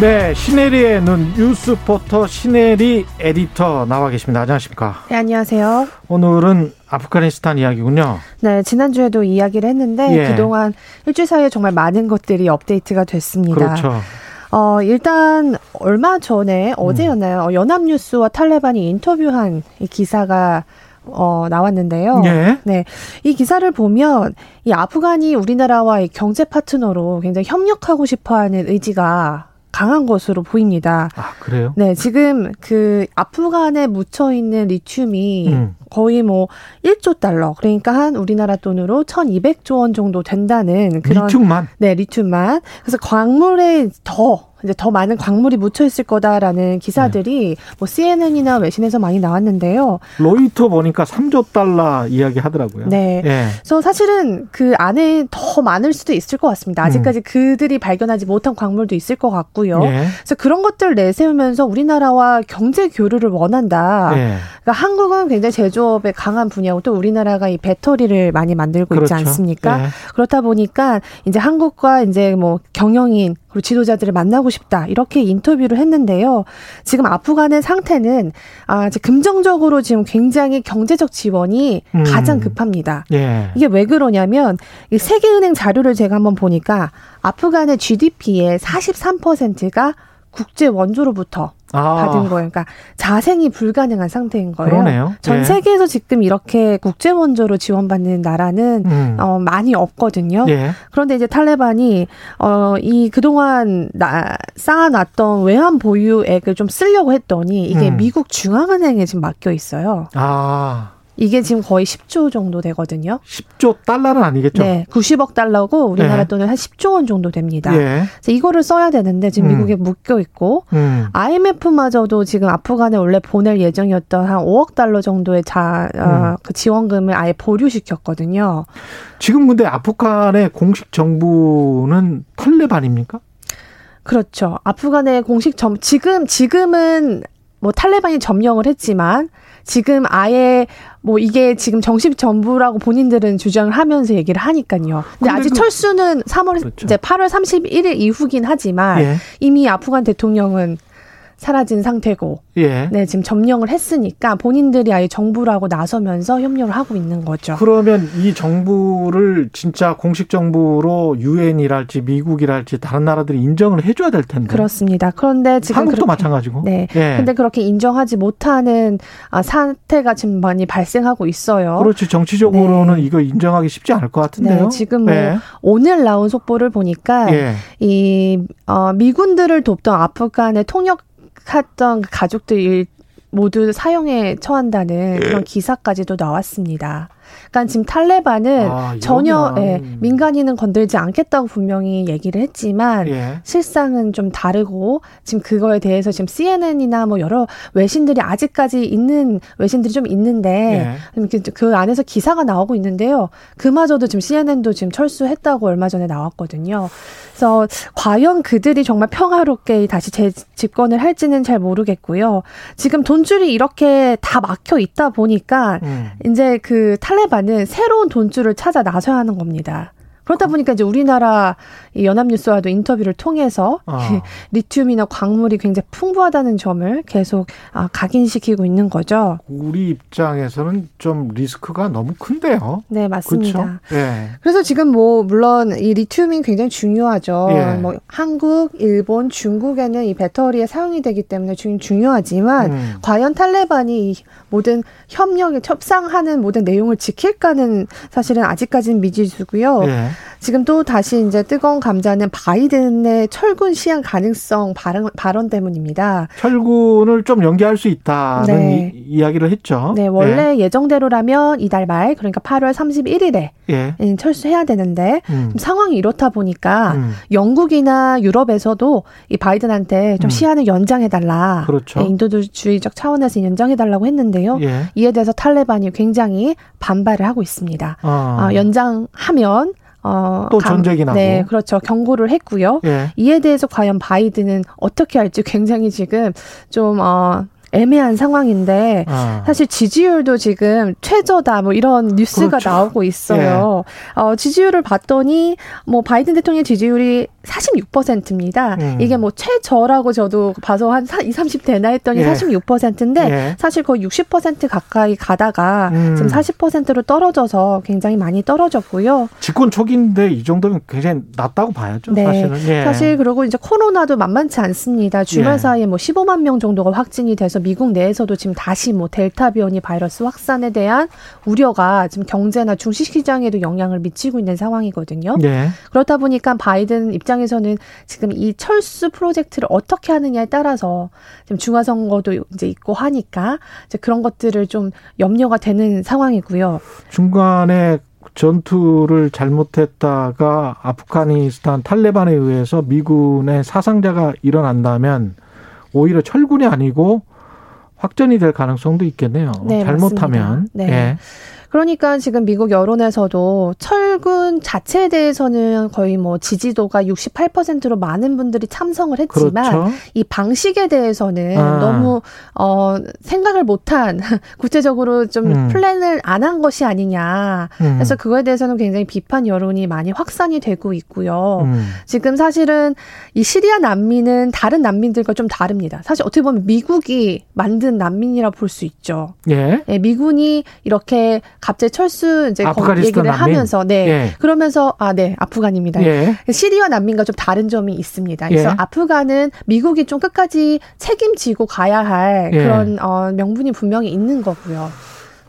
네, 시네리의 눈 뉴스포터 시네리 에디터 나와 계십니다. 안녕하십니까? 네, 안녕하세요. 오늘은 아프가니스탄 이야기군요. 네, 지난주에도 이야기를 했는데 예. 그동안 일주일 사이에 정말 많은 것들이 업데이트가 됐습니다. 그렇죠. 어, 일단 얼마 전에 어제였나요? 어, 연합뉴스와 탈레반이 인터뷰한 이 기사가 어, 나왔는데요. 예. 네. 이 기사를 보면 이 아프간이 우리나라와 이 경제 파트너로 굉장히 협력하고 싶어 하는 의지가 강한 것으로 보입니다. 아, 그래요? 네, 지금 그 아프간에 묻혀 있는 리튬이 음. 거의 뭐 1조 달러, 그러니까 한 우리나라 돈으로 1,200조 원 정도 된다는 그런 리튬만 네, 리튬만. 그래서 광물에 더 이제 더 많은 광물이 묻혀 있을 거다라는 기사들이 뭐 CNN이나 외신에서 많이 나왔는데요. 로이터 보니까 3조 달러 이야기 하더라고요. 네. 예. 그래서 사실은 그 안에 더 많을 수도 있을 것 같습니다. 아직까지 그들이 발견하지 못한 광물도 있을 것 같고요. 예. 그래서 그런 것들 내세우면서 우리나라와 경제 교류를 원한다. 예. 그러니까 한국은 굉장히 제조 업에 강한 분야고 또 우리나라가 이 배터리를 많이 만들고 있지 그렇죠. 않습니까? 예. 그렇다 보니까 이제 한국과 이제 뭐 경영인 그리고 지도자들을 만나고 싶다 이렇게 인터뷰를 했는데요. 지금 아프간의 상태는 아 이제 금정적으로 지금 굉장히 경제적 지원이 음. 가장 급합니다. 예. 이게 왜 그러냐면 이 세계은행 자료를 제가 한번 보니까 아프간의 GDP의 43%가 국제 원조로부터 아, 받은 거예요. 그러니까 자생이 불가능한 상태인 거예요. 그러네요. 전 예. 세계에서 지금 이렇게 국제 원조로 지원받는 나라는 음. 어, 많이 없거든요. 예. 그런데 이제 탈레반이 어, 이 그동안 나, 쌓아놨던 외환 보유액을 좀 쓰려고 했더니 이게 음. 미국 중앙은행에 지금 맡겨 있어요. 아, 이게 지금 거의 10조 정도 되거든요. 10조 달러는 아니겠죠? 네, 90억 달러고 우리나라 예. 돈은 한 10조 원 정도 됩니다. 예. 그래서 이거를 써야 되는데 지금 음. 미국에 묶여 있고 음. IMF마저도 지금 아프간에 원래 보낼 예정이었던 한 5억 달러 정도의 자, 음. 어, 그 지원금을 아예 보류시켰거든요. 지금 근데 아프간의 공식 정부는 탈레반입니까? 그렇죠. 아프간의 공식 점, 지금, 지금은 뭐 탈레반이 점령을 했지만 지금 아예 뭐 이게 지금 정식 정부라고 본인들은 주장을 하면서 얘기를 하니까요. 근데, 근데 아직 그- 철수는 3월 그렇죠. 이제 8월 31일 이후긴 하지만 예. 이미 아프간 대통령은 사라진 상태고 예. 네, 지금 점령을 했으니까 본인들이 아예 정부라고 나서면서 협력을 하고 있는 거죠. 그러면 이 정부를 진짜 공식 정부로 유엔이랄지 미국이랄지 다른 나라들이 인정을 해줘야 될 텐데. 그렇습니다. 그런데 지금 한국도 그렇게- 마찬가지고. 네. 예. 근데 그렇게 인정하지 못하는 아, 사태가 지금 많이 발생하고 있어요. 그렇지 정치적으로는 네. 이거 인정하기 쉽지 않을 것 같은데요. 네, 지금 뭐 네. 오늘 나온 속보를 보니까 예. 이 어, 미군들을 돕던 아프간에 통역 했던 그 가족들이 모두 사형에 처한다는 그런 기사까지도 나왔습니다. 그러니까 지금 탈레반은 아, 전혀 예, 민간인은 건들지 않겠다고 분명히 얘기를 했지만 예. 실상은 좀 다르고 지금 그거에 대해서 지금 CNN이나 뭐 여러 외신들이 아직까지 있는 외신들이 좀 있는데 그, 그 안에서 기사가 나오고 있는데요. 그마저도 지금 CNN도 지금 철수했다고 얼마 전에 나왔거든요. 그래서 과연 그들이 정말 평화롭게 다시 재 집권을 할지는 잘 모르겠고요. 지금 돈줄이 이렇게 다 막혀 있다 보니까 음. 이제 그 탈레반 은 새로운 돈줄을 찾아 나서야 하는 겁니다. 그러다 보니까 이제 우리나라 이 연합뉴스와도 인터뷰를 통해서 아. 리튬이나 광물이 굉장히 풍부하다는 점을 계속 아, 각인시키고 있는 거죠. 우리 입장에서는 좀 리스크가 너무 큰데요. 네, 맞습니다. 그렇죠? 예. 그래서 지금 뭐 물론 이 리튬이 굉장히 중요하죠. 예. 뭐 한국, 일본, 중국에는 이 배터리에 사용이 되기 때문에 중, 중요하지만 음. 과연 탈레반이 이 모든 협력에 협상하는 모든 내용을 지킬까는 사실은 아직까지는 미지수고요. 예. 지금 또 다시 이제 뜨거운 감자는 바이든의 철군 시행 가능성 발언, 발언 때문입니다. 철군을 좀 연기할 수 있다는 네. 이, 야기를 했죠. 네, 원래 예. 정대로라면 이달 말 그러니까 8월 31일에 예. 철수해야 되는데 음. 상황이 이렇다 보니까 음. 영국이나 유럽에서도 이 바이든한테 좀 음. 시한을 연장해 달라. 그렇죠. 네, 인도주의적 차원에서 연장해 달라고 했는데요. 예. 이에 대해서 탈레반이 굉장히 반발을 하고 있습니다. 아. 아, 연장하면 어, 또 전쟁이 나고. 네, 그렇죠. 경고를 했고요. 예. 이에 대해서 과연 바이든은 어떻게 할지 굉장히 지금 좀, 어, 애매한 상황인데 아. 사실 지지율도 지금 최저다 뭐 이런 뉴스가 그렇죠. 나오고 있어요. 예. 어, 지지율을 봤더니 뭐 바이든 대통령 지지율이 46%입니다. 음. 이게 뭐 최저라고 저도 봐서 한 20, 30 되나 했더니 예. 46%인데 예. 사실 거의 60% 가까이 가다가 음. 지금 40%로 떨어져서 굉장히 많이 떨어졌고요. 집권 초기인데 이 정도면 굉장히 낮다고 봐야죠. 네. 사실은. 예. 사실 그리고 이제 코로나도 만만치 않습니다. 주말 예. 사이에 뭐 15만 명 정도가 확진이 돼서 미국 내에서도 지금 다시 뭐 델타 변이 바이러스 확산에 대한 우려가 지금 경제나 중시 시장에도 영향을 미치고 있는 상황이거든요. 네. 그렇다 보니까 바이든 입장 입장에서는 지금 이 철수 프로젝트를 어떻게 하느냐에 따라서 지금 중화 선거도 이제 있고 하니까 이제 그런 것들을 좀 염려가 되는 상황이고요. 중간에 전투를 잘못했다가 아프가니스탄 탈레반에 의해서 미군의 사상자가 일어난다면 오히려 철군이 아니고 확전이 될 가능성도 있겠네요. 네, 잘못하면. 네. 예. 그러니까 지금 미국 여론에서도 철 군 자체에 대해서는 거의 뭐 지지도가 68%로 많은 분들이 참석을 했지만 그렇죠. 이 방식에 대해서는 아. 너무 어 생각을 못한 구체적으로 좀 음. 플랜을 안 한 것이 아니냐. 음. 그래서 그거에 대해서는 굉장히 비판 여론이 많이 확산이 되고 있고요. 음. 지금 사실은 이 시리아 난민은 다른 난민들과 좀 다릅니다. 사실 어떻게 보면 미국이 만든 난민이라 볼 수 있죠. 예. 예. 미군이 이렇게 갑자기 철수 이제 얘기를 난민? 하면서 네 예. 그러면서 아 네 아프간입니다. 예. 시리아 난민과 좀 다른 점이 있습니다. 그래서 예. 아프간은 미국이 좀 끝까지 책임지고 가야 할 예. 그런 어, 명분이 분명히 있는 거고요.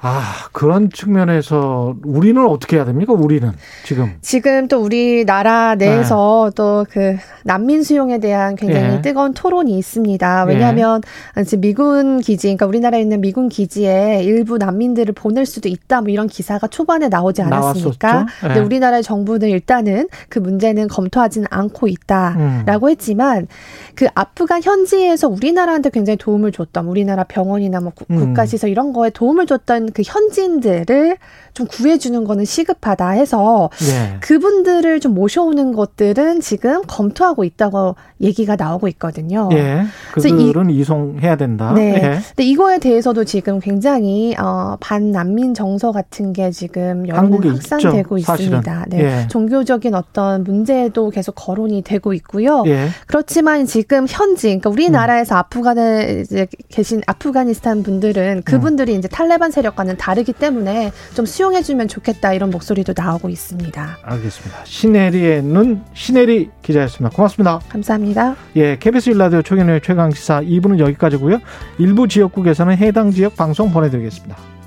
아, 그런 측면에서 우리는 어떻게 해야 됩니까? 우리는 지금. 지금 또 우리나라 내에서 네. 또그 난민 수용에 대한 굉장히 예. 뜨거운 토론이 있습니다. 왜냐하면 예. 지금 미군 기지, 그러니까 우리나라에 있는 미군 기지에 일부 난민들을 보낼 수도 있다. 뭐 이런 기사가 초반에 나오지 않았습니까? 예. 근데 우리나라의 정부는 일단은 그 문제는 검토하지는 않고 있다라고 음. 했지만 그 아프간 현지에서 우리나라한테 굉장히 도움을 줬던 우리나라 병원이나 뭐 음. 국가시설 이런 거에 도움을 줬던 그 현지인들을 좀 구해주는 거는 시급하다 해서 네. 그분들을 좀 모셔오는 것들은 지금 검토하고 있다고 얘기가 나오고 있거든요. 예. 그들은 이, 이송해야 된다. 네. 예. 근데 이거에 대해서도 지금 굉장히 어, 반난민 정서 같은 게 지금 여론이 확산되고 있죠, 있습니다. 네. 예. 종교적인 어떤 문제도 계속 거론이 되고 있고요. 예. 그렇지만 지금 현지, 그러니까 우리나라에서 음. 아프간에 이제 계신 아프가니스탄 분들은 그분들이 음. 이제 탈레반 세력 과는 다르기 때문에 좀 수용 활용해주면 좋겠다 이런 목소리도 나오고 있습니다. 알겠습니다. 시네리의 눈 시네리 기자였습니다. 고맙습니다. 감사합니다. 예, KBS 일라디오 최경영의 최강 시사 2부는 여기까지고요. 일부 지역국에서는 해당 지역 방송 보내드리겠습니다.